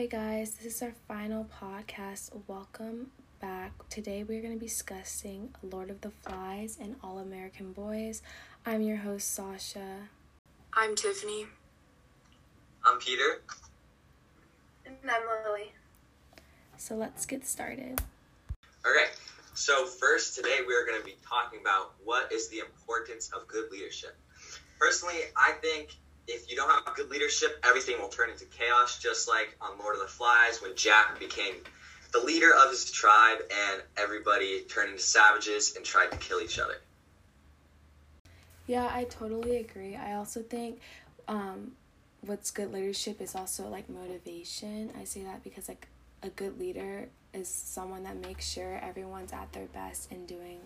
Hey guys, this is our final podcast. Welcome back. Today we're going to be discussing Lord of the Flies and All American Boys. I'm your host, Sasha. I'm Tiffany. I'm Peter. And I'm Lily. So let's get started. Okay, so first today we're going to be talking about what is the importance of good leadership. Personally, I think if you don't have good leadership, everything will turn into chaos, just like on Lord of the Flies when Jack became the leader of his tribe and everybody turned into savages and tried to kill each other. Yeah, I totally agree. I also think um, what's good leadership is also like motivation. I say that because like a good leader is someone that makes sure everyone's at their best and doing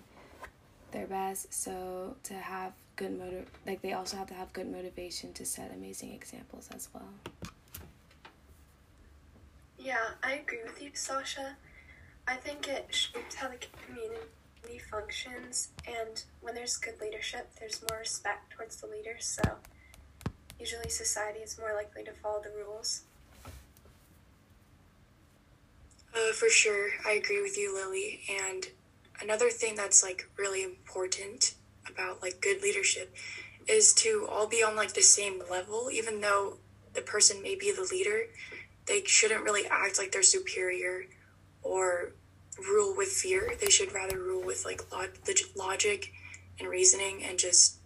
their best. So to have good motive, like they also have to have good motivation to set amazing examples as well. Yeah, I agree with you, Sasha. I think it shapes how the community functions, and when there's good leadership, there's more respect towards the leader, so usually society is more likely to follow the rules. Uh, for sure, I agree with you, Lily. And another thing that's like really important about like good leadership is to all be on like the same level, even though the person may be the leader. They shouldn't really act like they're superior or rule with fear. They should rather rule with like log- logic and reasoning and just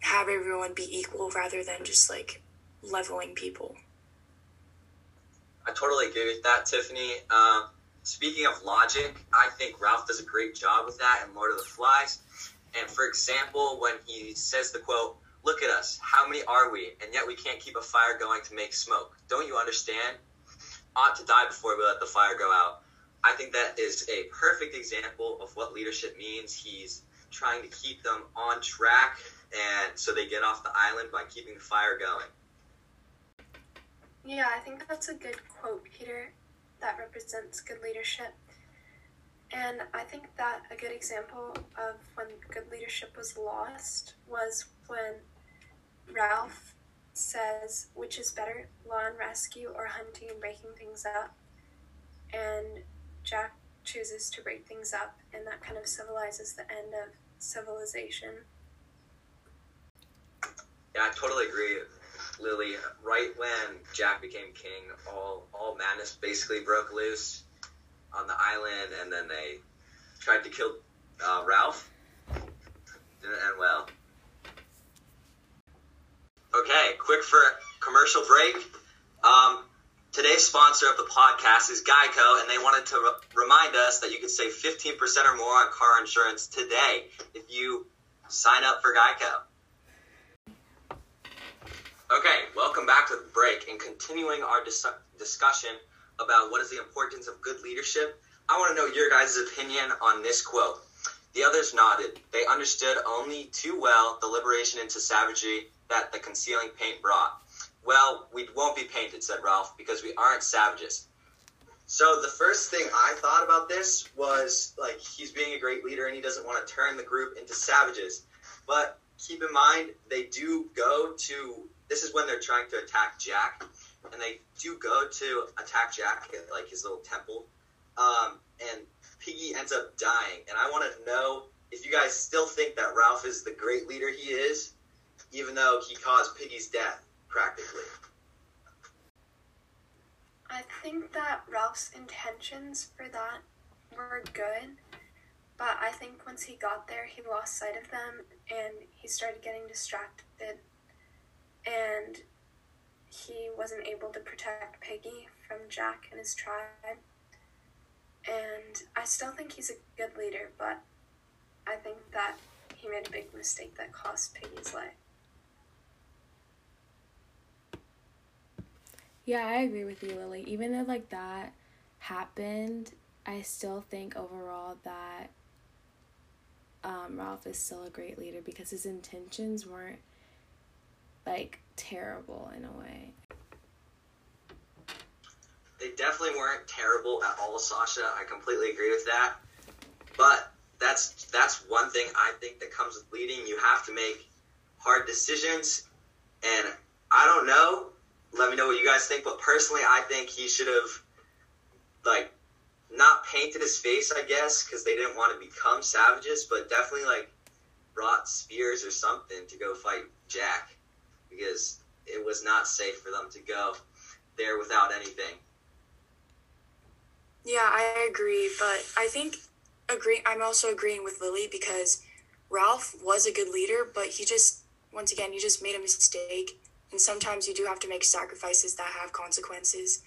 have everyone be equal rather than just like leveling people. I totally agree with that, Tiffany. Um, speaking of logic, I think Ralph does a great job with that in Lord of the Flies. And for example, when he says the quote, Look at us, how many are we? And yet we can't keep a fire going to make smoke. Don't you understand? Ought to die before we let the fire go out. I think that is a perfect example of what leadership means. He's trying to keep them on track and so they get off the island by keeping the fire going. Yeah, I think that's a good quote, Peter, that represents good leadership. And I think that a good example of when good leadership was lost was when Ralph says, which is better, law and rescue or hunting and breaking things up? And Jack chooses to break things up, and that kind of civilizes the end of civilization. Yeah, I totally agree, Lily. Right when Jack became king, all all madness basically broke loose on the island, and then they tried to kill uh, Ralph. Didn't end well. Okay, quick for commercial break. Um, today's sponsor of the podcast is Geico, and they wanted to re- remind us that you can save 15% or more on car insurance today if you sign up for Geico. Okay, welcome back to the break and continuing our dis- discussion about what is the importance of good leadership. I want to know your guys' opinion on this quote. The others nodded. They understood only too well the liberation into savagery that the concealing paint brought. Well, we won't be painted, said Ralph, because we aren't savages. So the first thing I thought about this was like he's being a great leader and he doesn't want to turn the group into savages. But keep in mind they do go to this is when they're trying to attack Jack, and they do go to attack Jack at like his little temple, um, and Piggy ends up dying. And I want to know if you guys still think that Ralph is the great leader he is, even though he caused Piggy's death practically. I think that Ralph's intentions for that were good, but I think once he got there, he lost sight of them and he started getting distracted and he wasn't able to protect Piggy from Jack and his tribe. And I still think he's a good leader, but I think that he made a big mistake that cost Piggy's life. Yeah, I agree with you, Lily. Even though like that happened, I still think overall that um, Ralph is still a great leader because his intentions weren't like terrible in a way. They definitely weren't terrible at all, Sasha. I completely agree with that. But that's that's one thing I think that comes with leading. You have to make hard decisions, and I don't know let me know what you guys think. But personally, I think he should have like not painted his face, I guess, because they didn't want to become savages, but definitely like brought spears or something to go fight Jack because it was not safe for them to go there without anything. Yeah, I agree, but I think agree I'm also agreeing with Lily because Ralph was a good leader, but he just once again, he just made a mistake. And sometimes you do have to make sacrifices that have consequences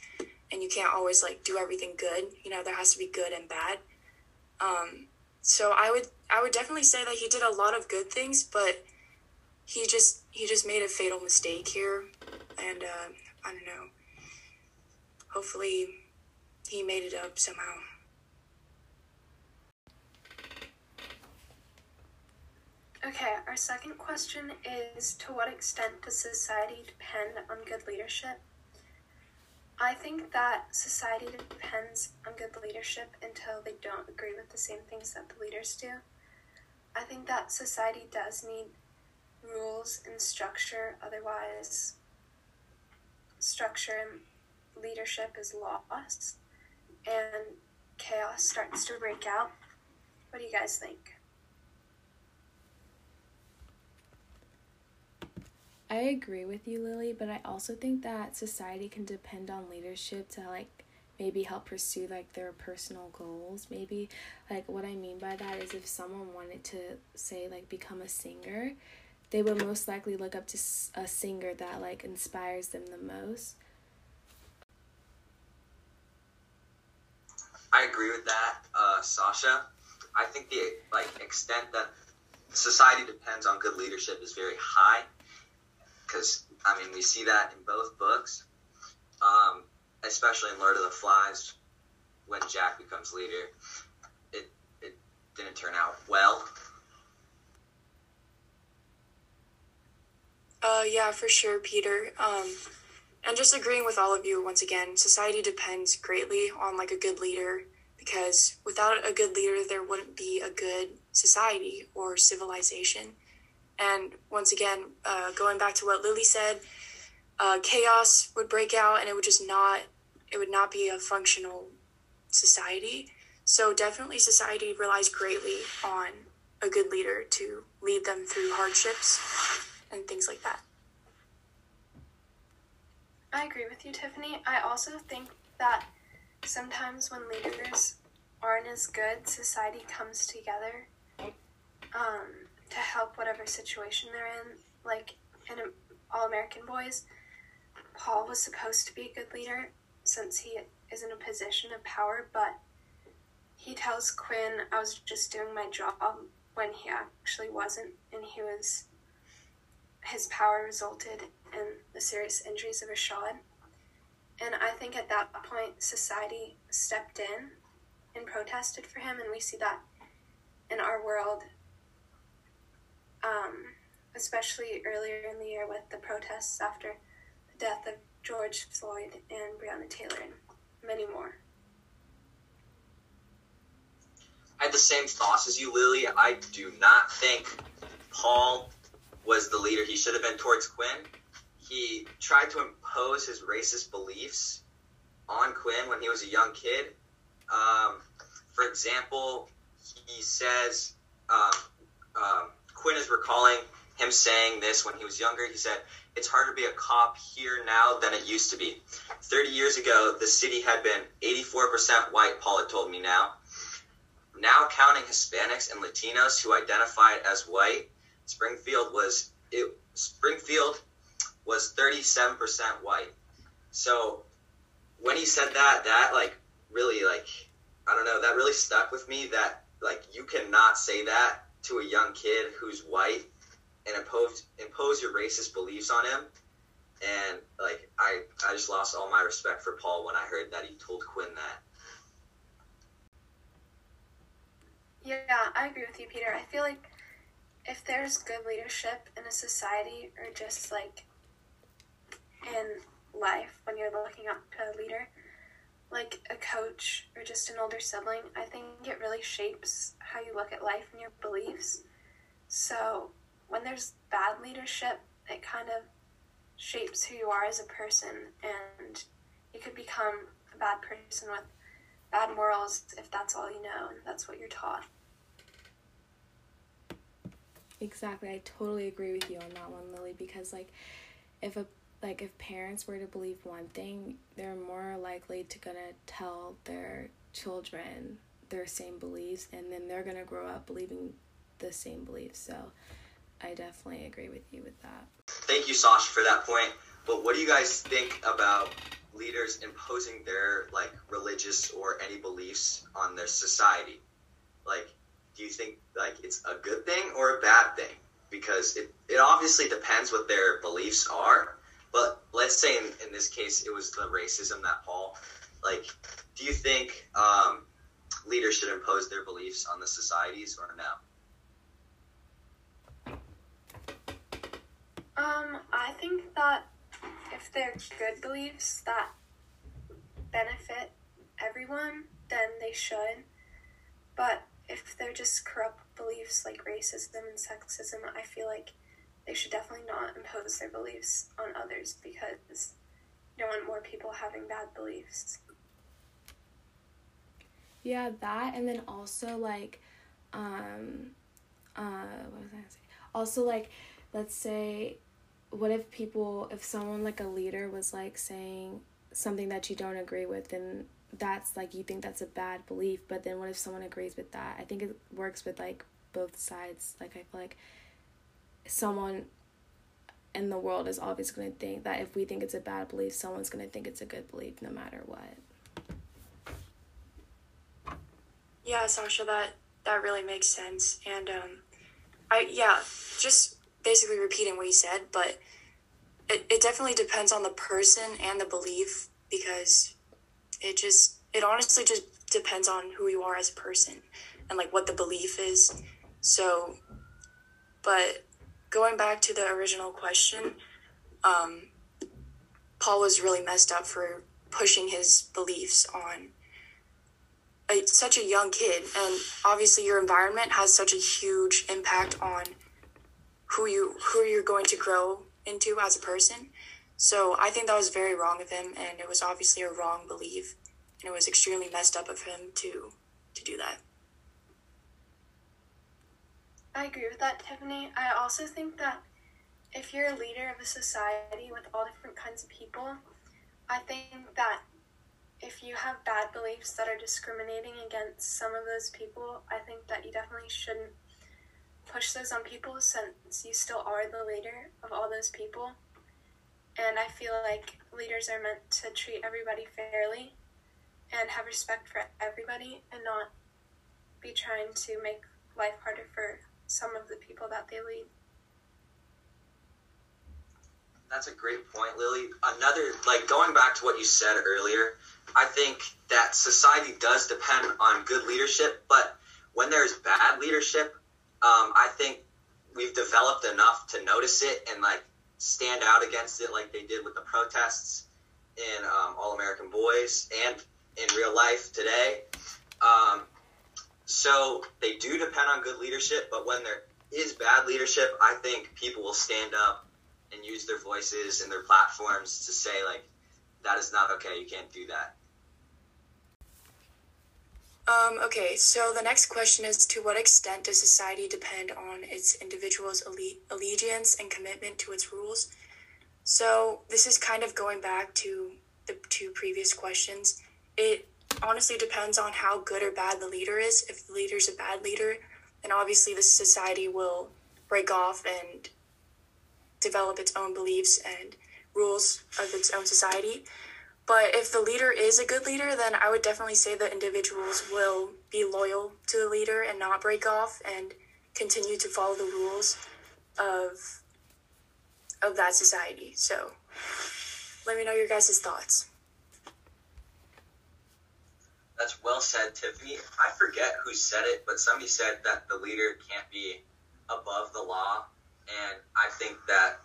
and you can't always like do everything good. You know, there has to be good and bad. Um, so I would I would definitely say that he did a lot of good things, but he just he just made a fatal mistake here, and uh, I don't know. Hopefully, he made it up somehow. Okay, our second question is To what extent does society depend on good leadership? I think that society depends on good leadership until they don't agree with the same things that the leaders do. I think that society does need rules and structure, otherwise, structure and leadership is lost and chaos starts to break out. What do you guys think? I agree with you, Lily, but I also think that society can depend on leadership to like maybe help pursue like their personal goals. Maybe like what I mean by that is if someone wanted to say like become a singer, they would most likely look up to a singer that like inspires them the most. I agree with that, uh, Sasha. I think the like extent that society depends on good leadership is very high because I mean we see that in both books, um, especially in Lord of the Flies when Jack becomes leader. It it didn't turn out well. Uh, yeah, for sure, Peter. Um, and just agreeing with all of you once again, society depends greatly on like a good leader because without a good leader, there wouldn't be a good society or civilization. And once again, uh, going back to what Lily said, uh, chaos would break out, and it would just not it would not be a functional society. So definitely, society relies greatly on a good leader to lead them through hardships and things like that. I agree with you, Tiffany. I also think that sometimes when leaders aren't as good, society comes together um, to help whatever situation they're in. Like in All American Boys, Paul was supposed to be a good leader since he is in a position of power, but he tells Quinn, I was just doing my job when he actually wasn't, and he was. His power resulted in the serious injuries of Rashad. And I think at that point, society stepped in and protested for him, and we see that in our world, um, especially earlier in the year with the protests after the death of George Floyd and Breonna Taylor, and many more. I had the same thoughts as you, Lily. I do not think Paul was the leader he should have been towards Quinn. He tried to impose his racist beliefs on Quinn when he was a young kid. Um, for example, he says um, um, Quinn is recalling him saying this when he was younger. He said, It's harder to be a cop here now than it used to be. 30 years ago, the city had been 84% white, Paul had told me now. Now, counting Hispanics and Latinos who identified as white, Springfield was it, Springfield was 37% white. So when he said that, that like really like I don't know, that really stuck with me that like you cannot say that to a young kid who's white and impose impose your racist beliefs on him. And like I I just lost all my respect for Paul when I heard that he told Quinn that. Yeah, I agree with you, Peter. I feel like if there's good leadership in a society or just like in life when you're looking up to a leader, like a coach or just an older sibling, I think it really shapes how you look at life and your beliefs. So when there's bad leadership, it kind of shapes who you are as a person, and you could become a bad person with bad morals if that's all you know and that's what you're taught. Exactly. I totally agree with you on that one, Lily, because like if a like if parents were to believe one thing, they're more likely to gonna tell their children their same beliefs and then they're gonna grow up believing the same beliefs. So I definitely agree with you with that. Thank you, Sasha, for that point. But what do you guys think about leaders imposing their like religious or any beliefs on their society? Like, do you think like it's a good thing or a bad thing? Because it, it obviously depends what their beliefs are. But let's say in, in this case it was the racism that Paul like do you think um, leaders should impose their beliefs on the societies or no? Um, I think that if they're good beliefs that benefit everyone, then they should. But if they're just corrupt beliefs like racism and sexism, I feel like they should definitely not impose their beliefs on others because you don't want more people having bad beliefs. Yeah, that and then also like um uh what was I gonna say? Also like let's say what if people if someone like a leader was like saying something that you don't agree with then that's like you think that's a bad belief but then what if someone agrees with that? I think it works with like both sides. Like i feel like someone in the world is always going to think that if we think it's a bad belief someone's going to think it's a good belief no matter what. Yeah sasha that that really makes sense. And um i yeah just basically repeating what you said, but it, it definitely depends on the person and the belief because it just it honestly just depends on who you are as a person and like what the belief is. So but going back to the original question, um, Paul was really messed up for pushing his beliefs on a, such a young kid and obviously your environment has such a huge impact on who you who you're going to grow into as a person. So I think that was very wrong of him, and it was obviously a wrong belief, and it was extremely messed up of him to to do that. I agree with that, Tiffany. I also think that if you're a leader of a society with all different kinds of people, I think that if you have bad beliefs that are discriminating against some of those people, I think that you definitely shouldn't push those on people since you still are the leader of all those people. And I feel like leaders are meant to treat everybody fairly and have respect for everybody and not be trying to make life harder for some of the people that they lead. That's a great point, Lily. Another, like going back to what you said earlier, I think that society does depend on good leadership, but when there's bad leadership, um, I think we've developed enough to notice it and like stand out against it, like they did with the protests in um, All American Boys and in real life today. Um, so they do depend on good leadership, but when there is bad leadership, I think people will stand up and use their voices and their platforms to say like that is not okay. You can't do that. Um, okay, so the next question is To what extent does society depend on its individual's allegiance and commitment to its rules? So, this is kind of going back to the two previous questions. It honestly depends on how good or bad the leader is. If the leader's a bad leader, then obviously the society will break off and develop its own beliefs and rules of its own society. But if the leader is a good leader, then I would definitely say that individuals will be loyal to the leader and not break off and continue to follow the rules of of that society. So let me know your guys' thoughts. That's well said, Tiffany. I forget who said it, but somebody said that the leader can't be above the law, and I think that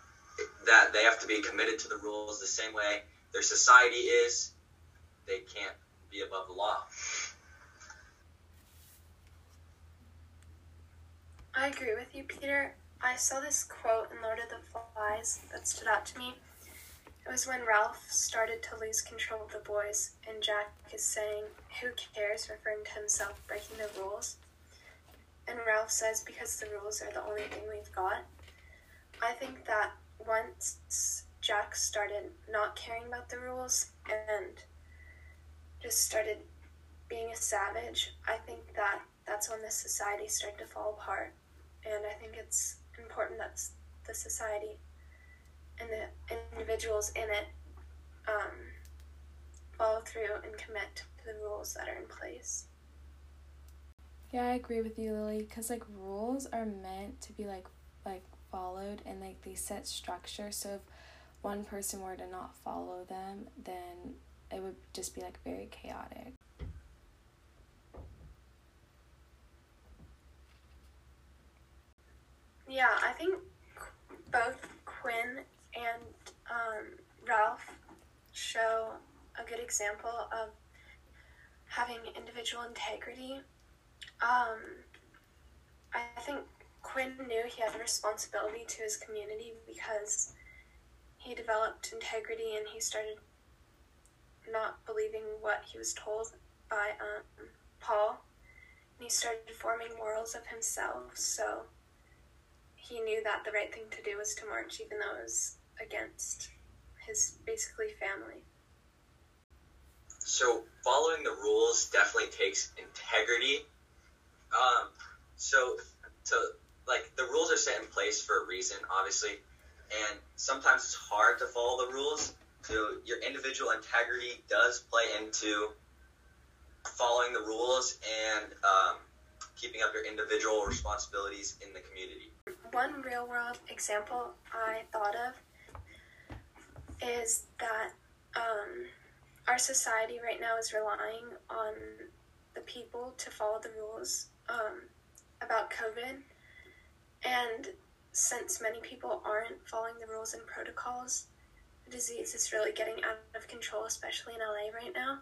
that they have to be committed to the rules the same way their society is, they can't be above the law. I agree with you, Peter. I saw this quote in Lord of the Flies that stood out to me. it was when Ralph started to lose control of the boys, and Jack is saying, Who cares? referring to himself breaking the rules. And Ralph says, Because the rules are the only thing we've got. I think that once Jack started not caring about the rules and just started being a savage, I think that that's when the society started to fall apart. And I think it's important that the society and the individuals in it um, follow through and commit to the rules that are in place. Yeah, I agree with you, Lily. Cause like rules are meant to be like like followed, and like they set structure. So if one person were to not follow them, then it would just be like very chaotic. Yeah, I think both Quinn and um, Ralph show a good example of having individual integrity. Um, I think Quinn knew he had a responsibility to his community because he developed integrity and he started not believing what he was told by um, Paul. And he started forming morals of himself. So he knew that the right thing to do was to march, even though it was against his basically family. So following the rules definitely takes integrity. Um, so to like the rules are set in place for a reason, obviously, and sometimes it's hard to follow the rules. So your individual integrity does play into following the rules and um, keeping up your individual responsibilities in the community. One real world example I thought of is that um, our society right now is relying on the people to follow the rules um, about COVID. And since many people aren't following the rules and protocols, the disease is really getting out of control, especially in LA right now.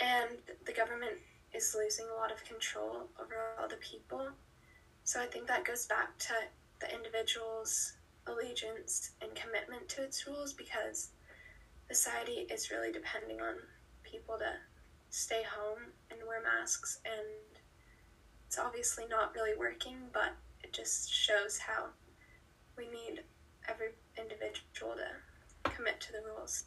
And the government is losing a lot of control over all the people. So I think that goes back to the individual's allegiance and commitment to its rules because society is really depending on people to stay home and wear masks and it's obviously not really working but just shows how we need every individual to commit to the rules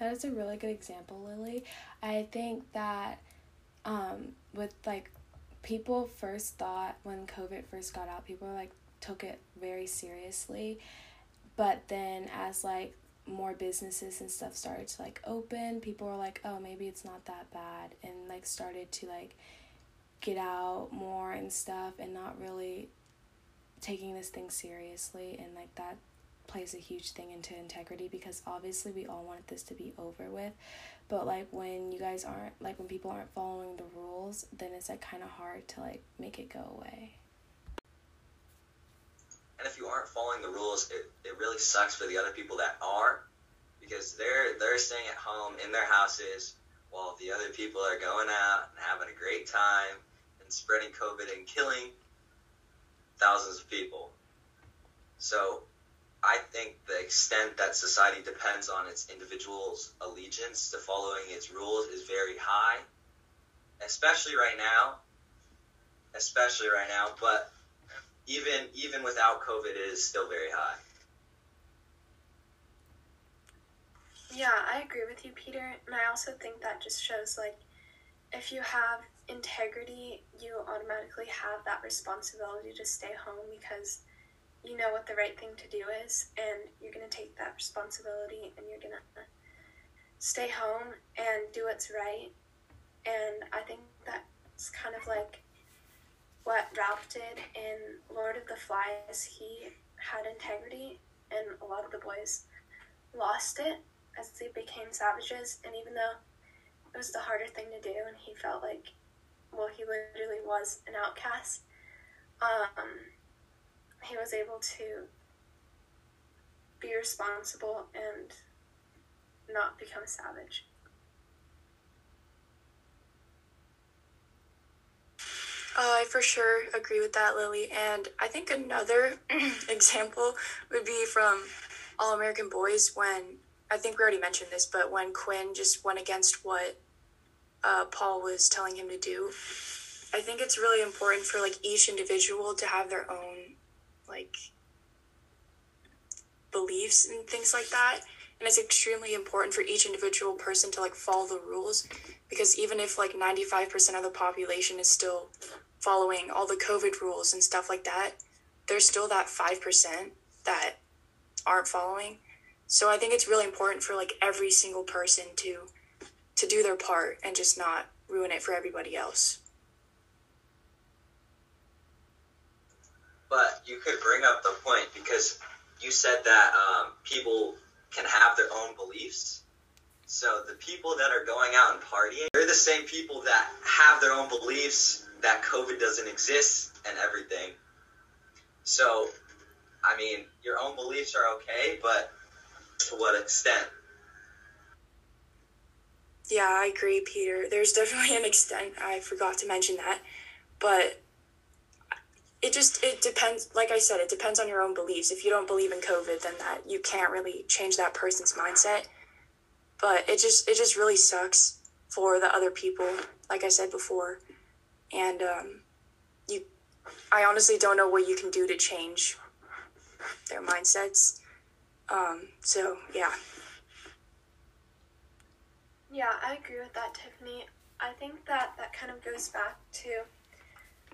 that is a really good example lily i think that um, with like people first thought when COVID first got out, people like took it very seriously. But then as like more businesses and stuff started to like open, people were like, "Oh, maybe it's not that bad." And like started to like get out more and stuff and not really taking this thing seriously and like that plays a huge thing into integrity because obviously we all want this to be over with. But like when you guys aren't like when people aren't following the rules then it's like kind of hard to like make it go away. And if you aren't following the rules it, it really sucks for the other people that are because they're they're staying at home in their houses while the other people are going out and having a great time and spreading covid and killing thousands of people so I think the extent that society depends on its individual's allegiance to following its rules is very high, especially right now. Especially right now, but even even without COVID, it is still very high. Yeah, I agree with you, Peter, and I also think that just shows like if you have integrity, you automatically have that responsibility to stay home because you know what the right thing to do is, and you're going to take that responsibility and you're going to stay home and do what's right. And I think that's kind of like what Ralph did in Lord of the Flies. He had integrity, and a lot of the boys lost it as they became savages. And even though it was the harder thing to do, and he felt like, well, he literally was an outcast. Um, he was able to be responsible and not become a savage. Uh, I for sure agree with that, Lily. And I think another example would be from All American Boys when I think we already mentioned this, but when Quinn just went against what uh, Paul was telling him to do. I think it's really important for like each individual to have their own like beliefs and things like that. And it's extremely important for each individual person to like follow the rules because even if like 95% of the population is still following all the COVID rules and stuff like that, there's still that 5% that aren't following. So I think it's really important for like every single person to to do their part and just not ruin it for everybody else. But you could bring up the point because you said that um, people can have their own beliefs. So the people that are going out and partying, they're the same people that have their own beliefs that COVID doesn't exist and everything. So, I mean, your own beliefs are okay, but to what extent? Yeah, I agree, Peter. There's definitely an extent. I forgot to mention that, but it just it depends. Like I said, it depends on your own beliefs. If you don't believe in COVID, then that you can't really change that person's mindset. But it just it just really sucks for the other people. Like I said before, and um, you, I honestly don't know what you can do to change their mindsets. Um, so yeah. Yeah, I agree with that, Tiffany. I think that that kind of goes back to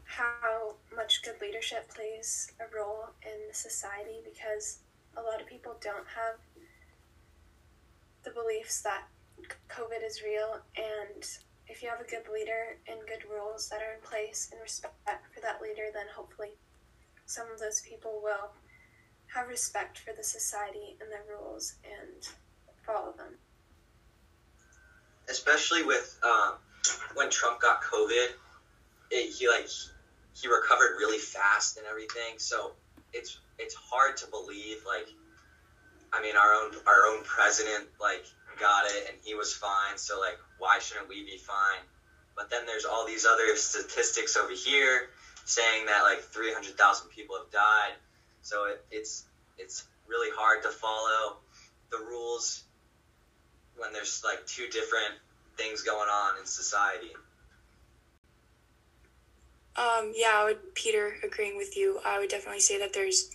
how much good leadership plays a role in the society because a lot of people don't have the beliefs that COVID is real, and if you have a good leader and good rules that are in place and respect for that leader, then hopefully some of those people will have respect for the society and the rules and follow them especially with um, when Trump got COVID, it, he like he recovered really fast and everything. So it's it's hard to believe like I mean our own our own president like got it and he was fine. So like why shouldn't we be fine? But then there's all these other statistics over here saying that like 300,000 people have died. So it, it's it's really hard to follow the rules when there's like two different things going on in society. Um, yeah, I would Peter agreeing with you. I would definitely say that there's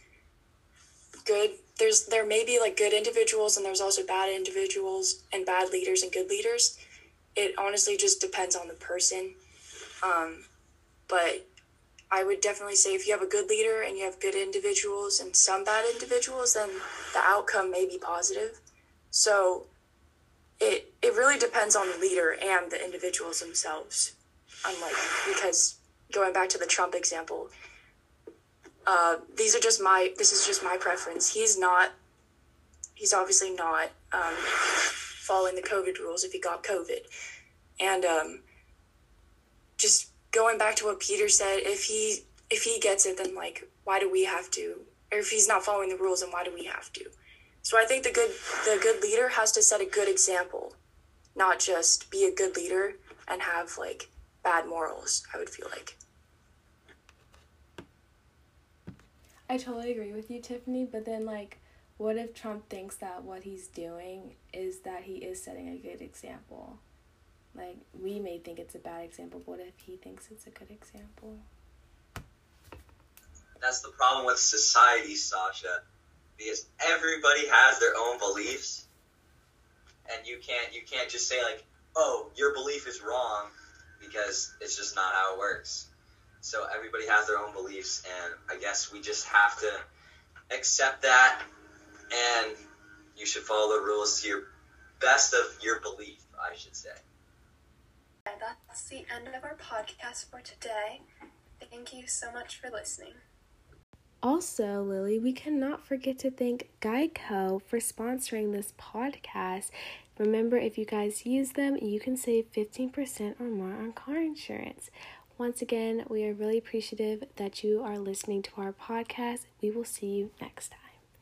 good there's there may be like good individuals and there's also bad individuals and bad leaders and good leaders. It honestly just depends on the person. Um, but I would definitely say if you have a good leader and you have good individuals and some bad individuals, then the outcome may be positive. So it it really depends on the leader and the individuals themselves. Unlike because going back to the Trump example, uh, these are just my this is just my preference. He's not he's obviously not um, following the COVID rules if he got COVID, and um, just going back to what Peter said, if he if he gets it, then like why do we have to? Or if he's not following the rules, then why do we have to? So I think the good the good leader has to set a good example, not just be a good leader and have like bad morals. I would feel like. I totally agree with you, Tiffany, but then like what if Trump thinks that what he's doing is that he is setting a good example? Like we may think it's a bad example, but what if he thinks it's a good example? That's the problem with society, Sasha because everybody has their own beliefs, and you can't you can't just say like, oh, your belief is wrong, because it's just not how it works. So everybody has their own beliefs, and I guess we just have to accept that, and you should follow the rules to your best of your belief, I should say. That's the end of our podcast for today. Thank you so much for listening. Also, Lily, we cannot forget to thank Geico for sponsoring this podcast. Remember, if you guys use them, you can save 15% or more on car insurance. Once again, we are really appreciative that you are listening to our podcast. We will see you next time.